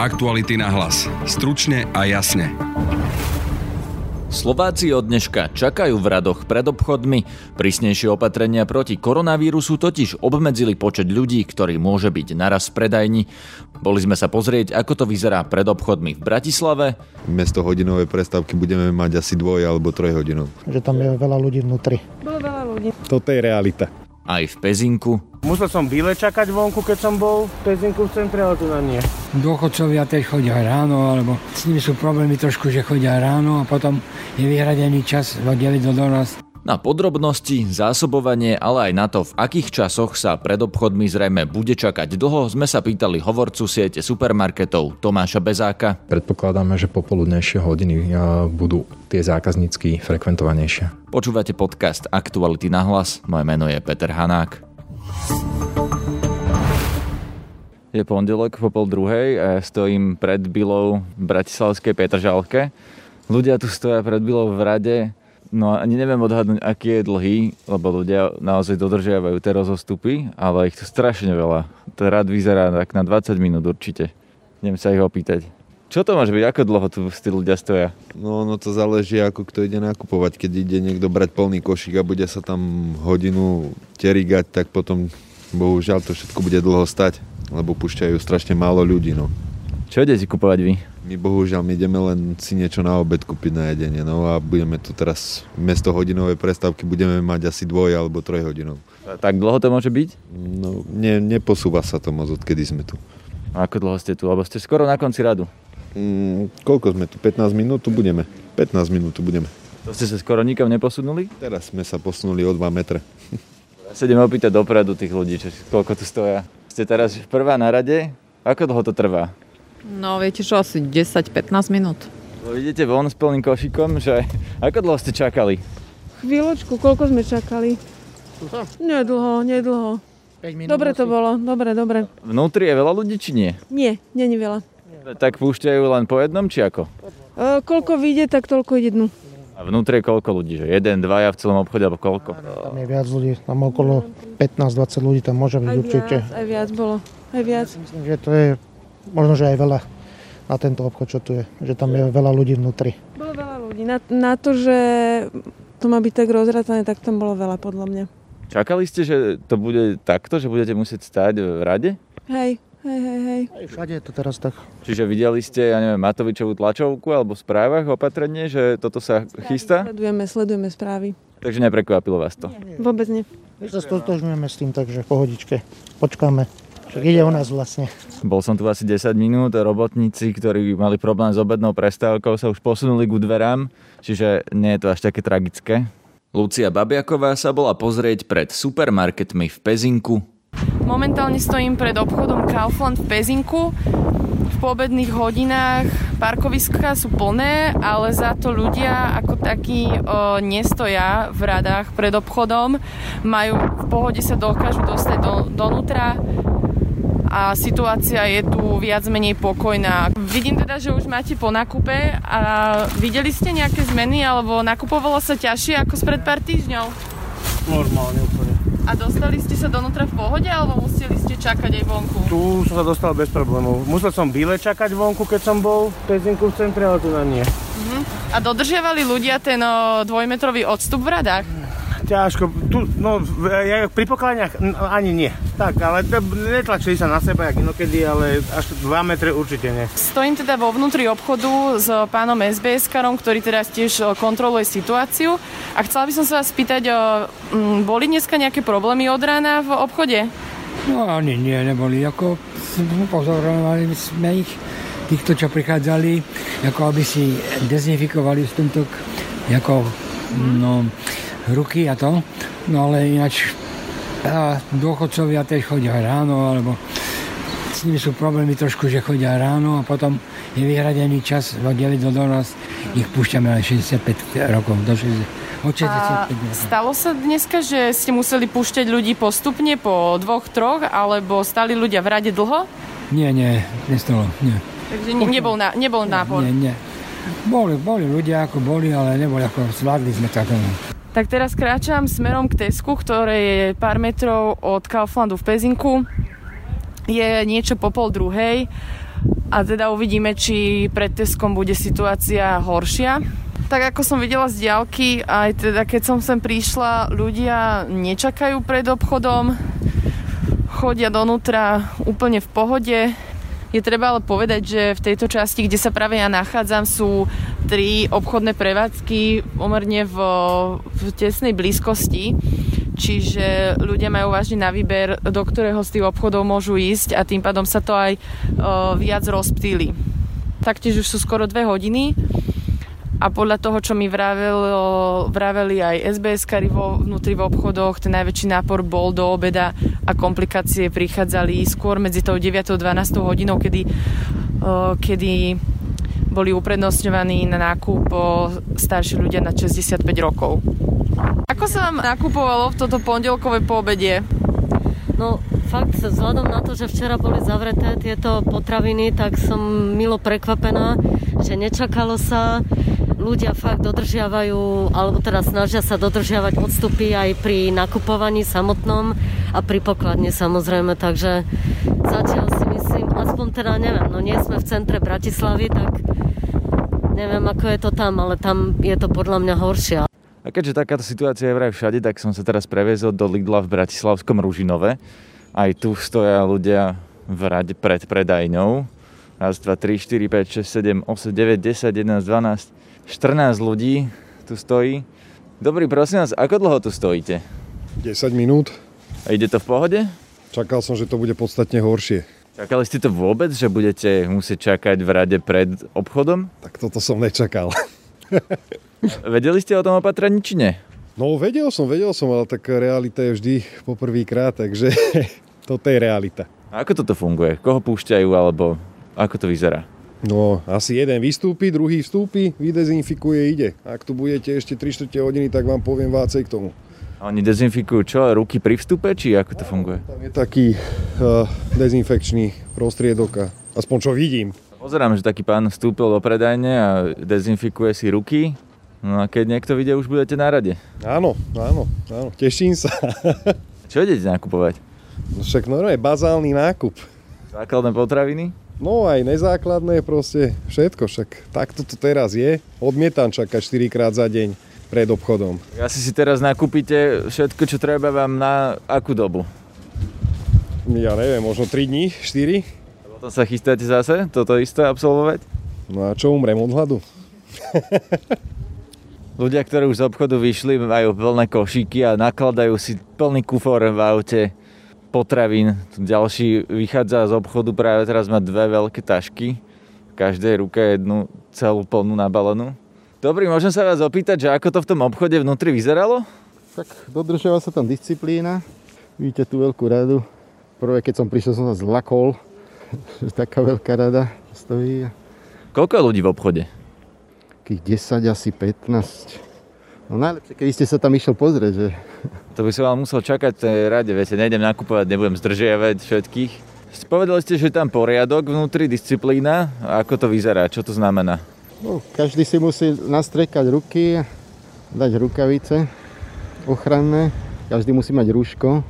Aktuality na hlas. Stručne a jasne. Slováci od dneška čakajú v radoch pred obchodmi. Prísnejšie opatrenia proti koronavírusu totiž obmedzili počet ľudí, ktorý môže byť naraz v predajni. Boli sme sa pozrieť, ako to vyzerá pred obchodmi v Bratislave. Miesto hodinovej prestávky budeme mať asi dvoj alebo troj hodinov. Že tam je veľa ľudí vnútri. Bolo veľa ľudí. Toto je realita. Aj v Pezinku. Musel som bíle čakať vonku, keď som bol v Pezinku v centre, ale tu na nie. Dôchodcovia teď chodia ráno, alebo s nimi sú problémy trošku, že chodia ráno a potom je vyhradený čas od 9 do 12. Na podrobnosti, zásobovanie, ale aj na to, v akých časoch sa pred obchodmi zrejme bude čakať dlho, sme sa pýtali hovorcu siete supermarketov Tomáša Bezáka. Predpokladáme, že popoludnejšie hodiny budú tie zákaznícky frekventovanejšie. Počúvate podcast Aktuality na hlas, moje meno je Peter Hanák. Je pondelok po pol druhej a ja stojím pred Bilou v Bratislavskej Petržalke. Ľudia tu stoja pred Bilou v rade, No ani neviem odhadnúť, aký je dlhý, lebo ľudia naozaj dodržiavajú tie rozostupy, ale ich tu strašne veľa. To rád vyzerá tak na 20 minút určite. Idem sa ich opýtať. Čo to môže byť? Ako dlho tu tí ľudia stoja? No, no to záleží, ako kto ide nakupovať. Keď ide niekto brať plný košík a bude sa tam hodinu terigať, tak potom bohužiaľ to všetko bude dlho stať, lebo púšťajú strašne málo ľudí. No. Čo idete kupovať vy? My bohužiaľ my ideme len si niečo na obed kúpiť na jedenie. No a budeme tu teraz, miesto hodinovej prestávky budeme mať asi dvoj alebo troj hodinov. Tak dlho to môže byť? No, ne, neposúva sa to moc, odkedy sme tu. A ako dlho ste tu? Lebo ste skoro na konci radu. Mm, koľko sme tu? 15 minút tu budeme. 15 minút tu budeme. To ste sa skoro nikam neposunuli? Teraz sme sa posunuli o 2 metre. Ja sa idem opýtať dopredu tých ľudí, čo, koľko tu stoja. Ste teraz prvá na rade? Ako dlho to trvá? No viete čo, asi 10-15 minút. No, idete von s plným košikom, že ako dlho ste čakali? Chvíľočku, koľko sme čakali? Nedlho, nedlho. Dobre to bolo, dobre, dobre. Vnútri je veľa ľudí, či nie? Nie, není veľa. Tak púšťajú len po jednom, či ako? E, koľko vyjde, tak toľko ide dnu. A vnútri je koľko ľudí? Že jeden, dvaja v celom obchode, alebo koľko? Tam je viac ľudí, tam okolo 15-20 ľudí tam môže byť Aj určite. viac, aj viac bolo, aj viac. Myslím, že to je možno, že aj veľa na tento obchod, čo tu je. Že tam je veľa ľudí vnútri. Bolo veľa ľudí. Na, na to, že to má byť tak rozratané, tak tam bolo veľa podľa mňa. Čakali ste, že to bude takto, že budete musieť stáť v rade? Hej, hej, hej, hej. Aj všade je to teraz tak. Čiže videli ste, ja neviem, Matovičovú tlačovku alebo v správach opatrenie, že toto sa chystá? Sledujeme, sledujeme správy. Takže neprekvapilo vás to? Vôbec nie. My sa stotožňujeme s tým, takže pohodičke. Počkáme. Však ide o nás vlastne. Bol som tu asi 10 minút, robotníci, ktorí mali problém s obednou prestávkou, sa už posunuli k dverám, čiže nie je to až také tragické. Lucia Babiaková sa bola pozrieť pred supermarketmi v Pezinku. Momentálne stojím pred obchodom Kaufland v Pezinku. V poobedných hodinách parkoviská sú plné, ale za to ľudia ako takí o, nestoja v radách pred obchodom. Majú v pohode sa dokážu dostať do, donútra a situácia je tu viac menej pokojná. Vidím teda, že už máte po nakupe a videli ste nejaké zmeny alebo nakupovalo sa ťažšie ako spred pár týždňov? Normálne úplne. A dostali ste sa donútra v pohode alebo museli ste čakať aj vonku? Tu som sa dostal bez problémov. Musel som bíle čakať vonku, keď som bol v Pezinku v centre, ale tu na nie. Uh-huh. A dodržiavali ľudia ten o, dvojmetrový odstup v radách? Ťažko, tu, no, ja, pri pokladniach ani nie. Tak, ale netlačili sa na seba, jak inokedy, ale až 2 metre určite nie. Stojím teda vo vnútri obchodu s pánom SBS-karom, ktorý teda tiež kontroluje situáciu. A chcela by som sa vás spýtať, boli dneska nejaké problémy od rána v obchode? No ani nie, neboli. Ako pozorovali sme ich, týchto, čo prichádzali, ako aby si dezinfikovali v tomto, ako, no, ruky a to. No ale ináč a dôchodcovia teď chodia ráno, alebo s nimi sú problémy trošku, že chodia ráno a potom je vyhradený čas od 9 do 12, ich púšťame aj 65 rokov, do 60, od 65 rokov. Stalo sa dneska, že ste museli púšťať ľudí postupne po dvoch, troch, alebo stali ľudia v rade dlho? Nie, nie, nestalo, nie. Takže ne, nebol, na, nebol nápor? Nie, nie. Boli, boli ľudia ako boli, ale neboli ako zvládli sme tak. Tak teraz kráčam smerom k Tesku, ktoré je pár metrov od Kauflandu v Pezinku. Je niečo po pol druhej. A teda uvidíme, či pred Teskom bude situácia horšia. Tak ako som videla z diálky, aj teda keď som sem prišla, ľudia nečakajú pred obchodom, chodia donútra úplne v pohode. Je treba ale povedať, že v tejto časti, kde sa práve ja nachádzam, sú tri obchodné prevádzky pomerne v, v tesnej blízkosti. Čiže ľudia majú vážne na výber, do ktorého z tých obchodov môžu ísť a tým pádom sa to aj uh, viac rozptýli. Taktiež už sú skoro dve hodiny a podľa toho, čo mi vravelo, vraveli aj SBS kary vo, vnútri v obchodoch, ten najväčší nápor bol do obeda a komplikácie prichádzali skôr medzi tou 9. a 12. hodinou, kedy, uh, kedy boli uprednostňovaní na nákup starší ľudia na 65 rokov. Ako sa vám nakupovalo v toto pondelkové poobedie? No, fakt, vzhľadom na to, že včera boli zavreté tieto potraviny, tak som milo prekvapená, že nečakalo sa ľudia fakt dodržiavajú, alebo teda snažia sa dodržiavať odstupy aj pri nakupovaní samotnom a pri pokladni samozrejme, takže zatiaľ si myslím, aspoň teda neviem, no nie sme v centre Bratislavy, tak neviem ako je to tam, ale tam je to podľa mňa horšie. A keďže takáto situácia je vraj všade, tak som sa teraz previezol do Lidla v Bratislavskom Ružinove. Aj tu stoja ľudia v rade pred predajňou. Raz, dva, tri, 4, 5, 6, 7, 8, 9, 10, 11, 12, 14 ľudí tu stojí. Dobrý, prosím vás, ako dlho tu stojíte? 10 minút. A ide to v pohode? Čakal som, že to bude podstatne horšie. Čakali ste to vôbec, že budete musieť čakať v rade pred obchodom? Tak toto som nečakal. Vedeli ste o tom opatrení, či nie? No vedel som, vedel som, ale tak realita je vždy poprvýkrát, takže toto je realita. A ako toto funguje? Koho púšťajú, alebo ako to vyzerá? No, asi jeden vystúpi, druhý vstúpi, vydezinfikuje, ide. Ak tu budete ešte 3 4 hodiny, tak vám poviem vácej k tomu. A oni dezinfikujú čo? Ruky pri vstupe, či ako to funguje? Tam je taký uh, dezinfekčný prostriedok, aspoň čo vidím. Pozerám, že taký pán vstúpil do predajne a dezinfikuje si ruky. No a keď niekto vidie, už budete na rade. Áno, áno, áno, teším sa. čo idete nakupovať? No však no, je bazálny nákup. Základné potraviny? No aj nezákladné, proste všetko, však takto to teraz je. Odmietam čakať 4 krát za deň pred obchodom. Asi si teraz nakúpite všetko, čo treba vám na akú dobu? Ja neviem, možno 3 dní, 4. A potom sa chystáte zase toto isté absolvovať? No a čo, umrem od hladu? Ľudia, ktorí už z obchodu vyšli, majú plné košíky a nakladajú si plný kufor v aute potravín. Ďalší vychádza z obchodu, práve teraz má dve veľké tašky. V každej ruke jednu celú plnú nabalenú. Dobrý, môžem sa vás opýtať, že ako to v tom obchode vnútri vyzeralo? Tak dodržiava sa tam disciplína. Vidíte tú veľkú radu. Prvé, keď som prišiel, som sa zlakol. Taká veľká rada stojí. Koľko je ľudí v obchode? Takých 10, asi 15. No najlepšie, keby ste sa tam išiel pozrieť, že to by som vám musel čakať v tej rade, viete, nejdem nakupovať, nebudem zdržiavať všetkých. Povedali ste, že tam poriadok vnútri, disciplína. A ako to vyzerá? Čo to znamená? No, každý si musí nastrekať ruky, dať rukavice ochranné. Každý musí mať rúško.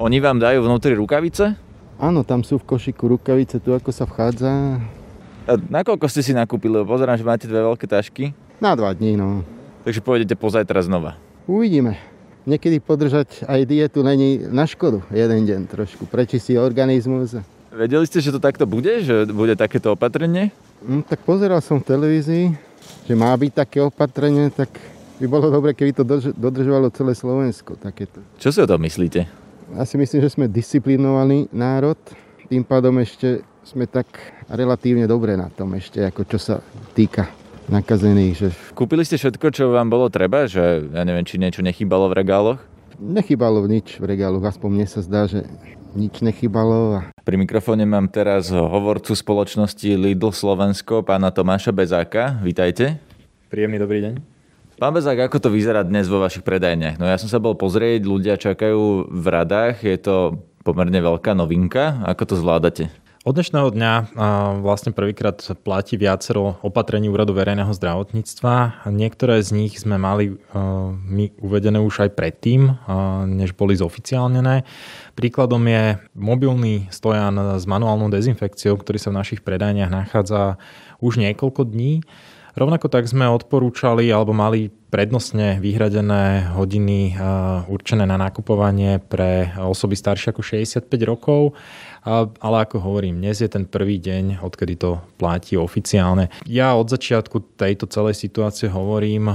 Oni vám dajú vnútri rukavice? Áno, tam sú v košiku rukavice, tu ako sa vchádza. A nakoľko ste si nakúpili? Pozerám, že máte dve veľké tašky. Na dva dní, no. Takže pôjdete pozajtra znova. Uvidíme niekedy podržať aj dietu není na škodu jeden deň trošku, prečistí organizmus. Vedeli ste, že to takto bude? Že bude takéto opatrenie? No, tak pozeral som v televízii, že má byť také opatrenie, tak by bolo dobre, keby to dodržovalo celé Slovensko. Takéto. Čo si o tom myslíte? Ja si myslím, že sme disciplinovaný národ, tým pádom ešte sme tak relatívne dobre na tom ešte, ako čo sa týka nakazených. Že... Kúpili ste všetko, čo vám bolo treba? Že ja neviem, či niečo nechybalo v regáloch? Nechybalo nič v regáloch, aspoň mne sa zdá, že nič nechybalo. A... Pri mikrofóne mám teraz hovorcu spoločnosti Lidl Slovensko, pána Tomáša Bezáka. Vítajte. Príjemný dobrý deň. Pán Bezák, ako to vyzerá dnes vo vašich predajniach? No ja som sa bol pozrieť, ľudia čakajú v radách, je to pomerne veľká novinka. Ako to zvládate? Od dnešného dňa vlastne prvýkrát platí viacero opatrení Úradu verejného zdravotníctva. Niektoré z nich sme mali my uvedené už aj predtým, než boli zoficiálnené. Príkladom je mobilný stojan s manuálnou dezinfekciou, ktorý sa v našich predajniach nachádza už niekoľko dní. Rovnako tak sme odporúčali alebo mali prednostne vyhradené hodiny určené na nakupovanie pre osoby staršie ako 65 rokov ale ako hovorím, dnes je ten prvý deň, odkedy to platí oficiálne. Ja od začiatku tejto celej situácie hovorím,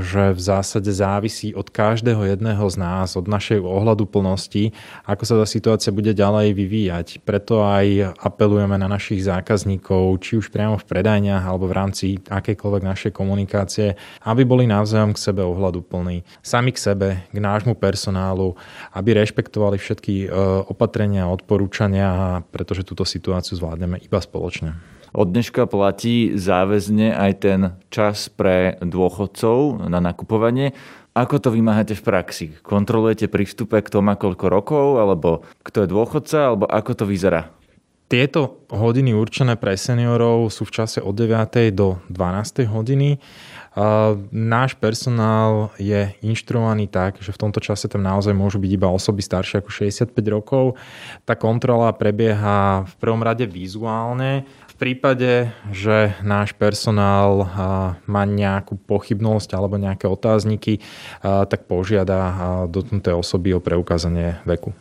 že v zásade závisí od každého jedného z nás, od našej ohľadu plnosti, ako sa tá situácia bude ďalej vyvíjať. Preto aj apelujeme na našich zákazníkov, či už priamo v predajniach alebo v rámci akejkoľvek našej komunikácie, aby boli navzájom k sebe ohľadu plní. Sami k sebe, k nášmu personálu, aby rešpektovali všetky e, opatrenia a odporúčania pretože túto situáciu zvládneme iba spoločne. Od dneška platí záväzne aj ten čas pre dôchodcov na nakupovanie. Ako to vymáhate v praxi? Kontrolujete prístupe k tomu, koľko rokov, alebo kto je dôchodca, alebo ako to vyzerá? Tieto hodiny určené pre seniorov sú v čase od 9. do 12. hodiny Náš personál je inštruovaný tak, že v tomto čase tam naozaj môžu byť iba osoby staršie ako 65 rokov. Tá kontrola prebieha v prvom rade vizuálne. V prípade, že náš personál má nejakú pochybnosť alebo nejaké otázniky, tak požiada dotknuté osoby o preukázanie veku.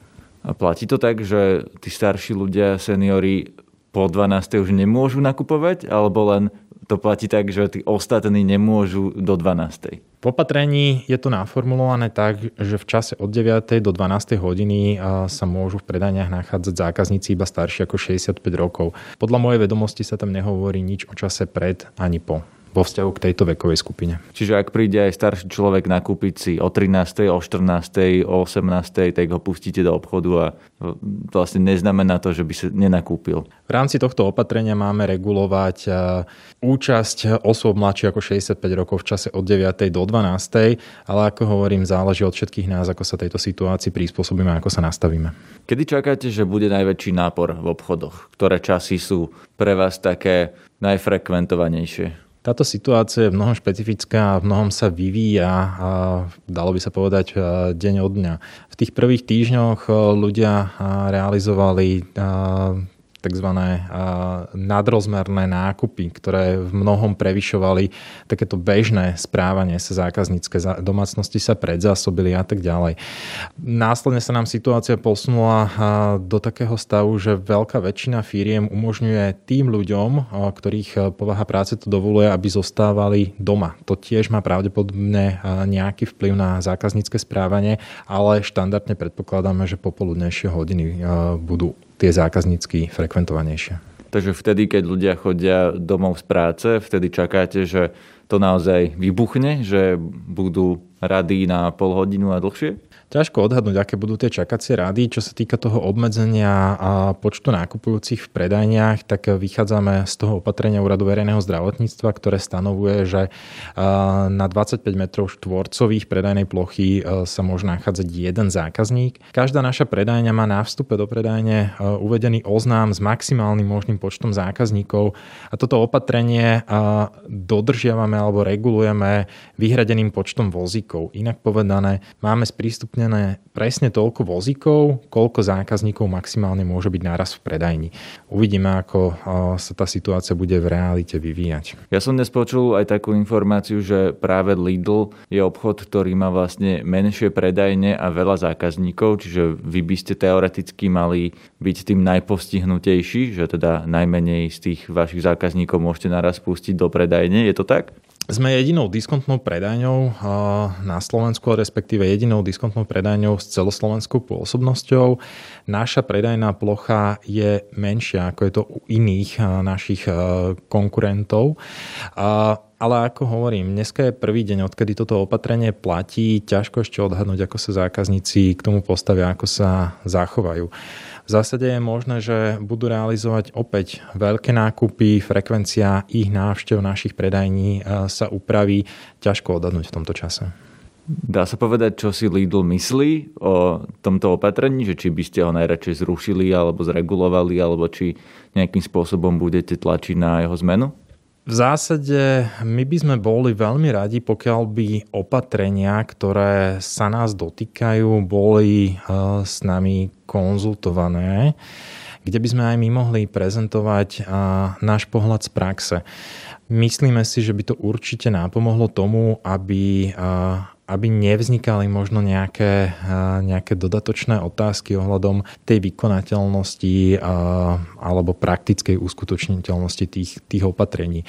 Platí to tak, že tí starší ľudia, seniori po 12. už nemôžu nakupovať, alebo len to platí tak, že tí ostatní nemôžu do 12. V opatrení je to naformulované tak, že v čase od 9. do 12. hodiny sa môžu v predaniach nachádzať zákazníci iba starší ako 65 rokov. Podľa mojej vedomosti sa tam nehovorí nič o čase pred ani po vo vzťahu k tejto vekovej skupine. Čiže ak príde aj starší človek nakúpiť si o 13., o 14., o 18., tak ho pustíte do obchodu a to vlastne neznamená to, že by sa nenakúpil. V rámci tohto opatrenia máme regulovať e, účasť osôb mladších ako 65 rokov v čase od 9. do 12. Ale ako hovorím, záleží od všetkých nás, ako sa tejto situácii prispôsobíme, ako sa nastavíme. Kedy čakáte, že bude najväčší nápor v obchodoch? Ktoré časy sú pre vás také najfrekventovanejšie? Táto situácia je v mnohom špecifická v mnohom sa vyvíja a dalo by sa povedať deň od dňa. V tých prvých týždňoch ľudia realizovali tzv. nadrozmerné nákupy, ktoré v mnohom prevyšovali takéto bežné správanie sa zákaznícke domácnosti sa predzásobili a tak ďalej. Následne sa nám situácia posunula do takého stavu, že veľká väčšina firiem umožňuje tým ľuďom, ktorých povaha práce to dovoluje, aby zostávali doma. To tiež má pravdepodobne nejaký vplyv na zákaznícke správanie, ale štandardne predpokladáme, že popoludnejšie hodiny budú tie zákaznícky frekventovanejšie. Takže vtedy, keď ľudia chodia domov z práce, vtedy čakáte, že to naozaj vybuchne, že budú rady na pol hodinu a dlhšie? Ťažko odhadnúť, aké budú tie čakacie rady. Čo sa týka toho obmedzenia a počtu nákupujúcich v predajniach, tak vychádzame z toho opatrenia Úradu verejného zdravotníctva, ktoré stanovuje, že na 25 metrov štvorcových predajnej plochy sa môže nachádzať jeden zákazník. Každá naša predajňa má na vstupe do predajne uvedený oznám s maximálnym možným počtom zákazníkov a toto opatrenie dodržiavame alebo regulujeme vyhradeným počtom vozíkov. Inak povedané, máme sprístup umiestnené presne toľko vozíkov, koľko zákazníkov maximálne môže byť naraz v predajni. Uvidíme, ako sa tá situácia bude v realite vyvíjať. Ja som dnes počul aj takú informáciu, že práve Lidl je obchod, ktorý má vlastne menšie predajne a veľa zákazníkov, čiže vy by ste teoreticky mali byť tým najpostihnutejší, že teda najmenej z tých vašich zákazníkov môžete naraz pustiť do predajne. Je to tak? Sme jedinou diskontnou predajňou na Slovensku, respektíve jedinou diskontnou predajňou s celoslovenskou pôsobnosťou. Naša predajná plocha je menšia, ako je to u iných našich konkurentov. Ale ako hovorím, dneska je prvý deň, odkedy toto opatrenie platí. Ťažko ešte odhadnúť, ako sa zákazníci k tomu postavia, ako sa zachovajú. V zásade je možné, že budú realizovať opäť veľké nákupy, frekvencia ich návštev našich predajní e, sa upraví. Ťažko odhadnúť v tomto čase. Dá sa povedať, čo si Lidl myslí o tomto opatrení, že či by ste ho najradšej zrušili alebo zregulovali, alebo či nejakým spôsobom budete tlačiť na jeho zmenu? V zásade my by sme boli veľmi radi, pokiaľ by opatrenia, ktoré sa nás dotýkajú, boli eh, s nami konzultované, kde by sme aj my mohli prezentovať eh, náš pohľad z praxe. Myslíme si, že by to určite nápomohlo tomu, aby eh, aby nevznikali možno nejaké, nejaké dodatočné otázky ohľadom tej vykonateľnosti alebo praktickej uskutočniteľnosti tých, tých opatrení.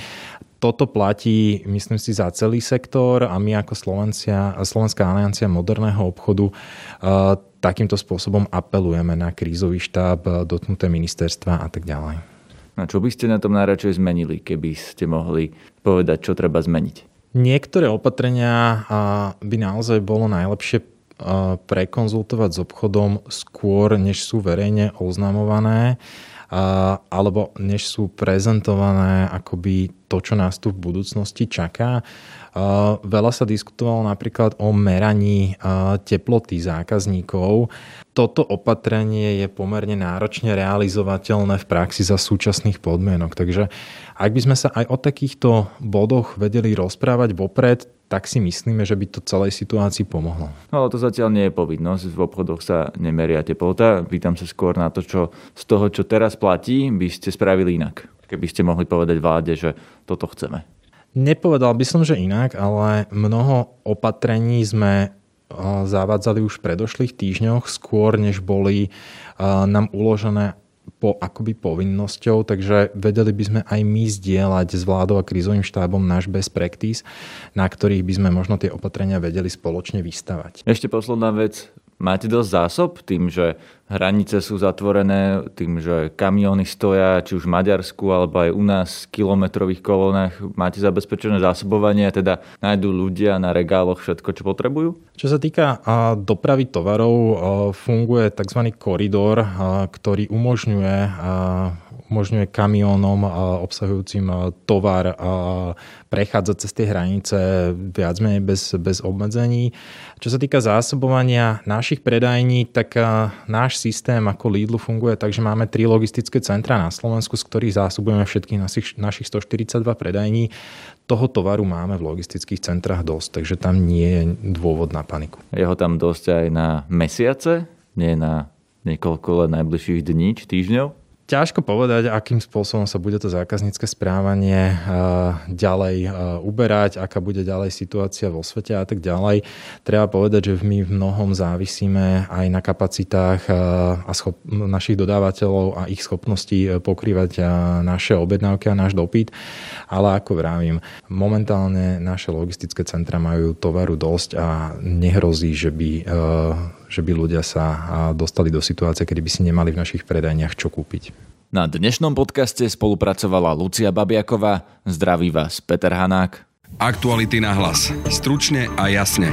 Toto platí, myslím si, za celý sektor a my ako Slovencia, Slovenská aliancia moderného obchodu takýmto spôsobom apelujeme na krízový štáb, dotknuté ministerstva a tak ďalej. A čo by ste na tom najradšej zmenili, keby ste mohli povedať, čo treba zmeniť? Niektoré opatrenia by naozaj bolo najlepšie prekonzultovať s obchodom skôr, než sú verejne oznamované alebo než sú prezentované akoby to, čo nás tu v budúcnosti čaká. Veľa sa diskutovalo napríklad o meraní teploty zákazníkov. Toto opatrenie je pomerne náročne realizovateľné v praxi za súčasných podmienok. Takže ak by sme sa aj o takýchto bodoch vedeli rozprávať vopred, tak si myslíme, že by to celej situácii pomohlo. No ale to zatiaľ nie je povinnosť. V obchodoch sa nemeria teplota. Pýtam sa skôr na to, čo z toho, čo teraz platí, by ste spravili inak. Keby ste mohli povedať vláde, že toto chceme. Nepovedal by som, že inak, ale mnoho opatrení sme zavádzali už v predošlých týždňoch, skôr než boli nám uložené po akoby povinnosťou, takže vedeli by sme aj my zdieľať s vládou a krízovým štábom náš best practice, na ktorých by sme možno tie opatrenia vedeli spoločne vystavať. Ešte posledná vec. Máte dosť zásob tým, že hranice sú zatvorené, tým, že kamióny stoja, či už v Maďarsku, alebo aj u nás v kilometrových kolónach. Máte zabezpečené zásobovanie, teda nájdú ľudia na regáloch všetko, čo potrebujú? Čo sa týka dopravy tovarov, funguje tzv. koridor, ktorý umožňuje umožňuje kamiónom obsahujúcim tovar prechádzať cez tie hranice viac menej bez, bez obmedzení. Čo sa týka zásobovania našich predajní, tak náš systém ako Lidlu funguje tak, že máme tri logistické centra na Slovensku, z ktorých zásobujeme všetkých našich, našich 142 predajní. Toho tovaru máme v logistických centrách dosť, takže tam nie je dôvod na paniku. Je ho tam dosť aj na mesiace, nie na niekoľko len najbližších dní či týždňov? Ťažko povedať, akým spôsobom sa bude to zákaznícke správanie eh, ďalej eh, uberať, aká bude ďalej situácia vo svete a tak ďalej. Treba povedať, že my v mnohom závisíme aj na kapacitách eh, a schop- našich dodávateľov a ich schopností pokrývať naše objednávky a náš dopyt. Ale ako vravím, momentálne naše logistické centra majú tovaru dosť a nehrozí, že by že by ľudia sa dostali do situácie, kedy by si nemali v našich predajniach čo kúpiť. Na dnešnom podcaste spolupracovala Lucia Babiaková. Zdraví vás Peter Hanák. Aktuality na hlas. Stručne a jasne.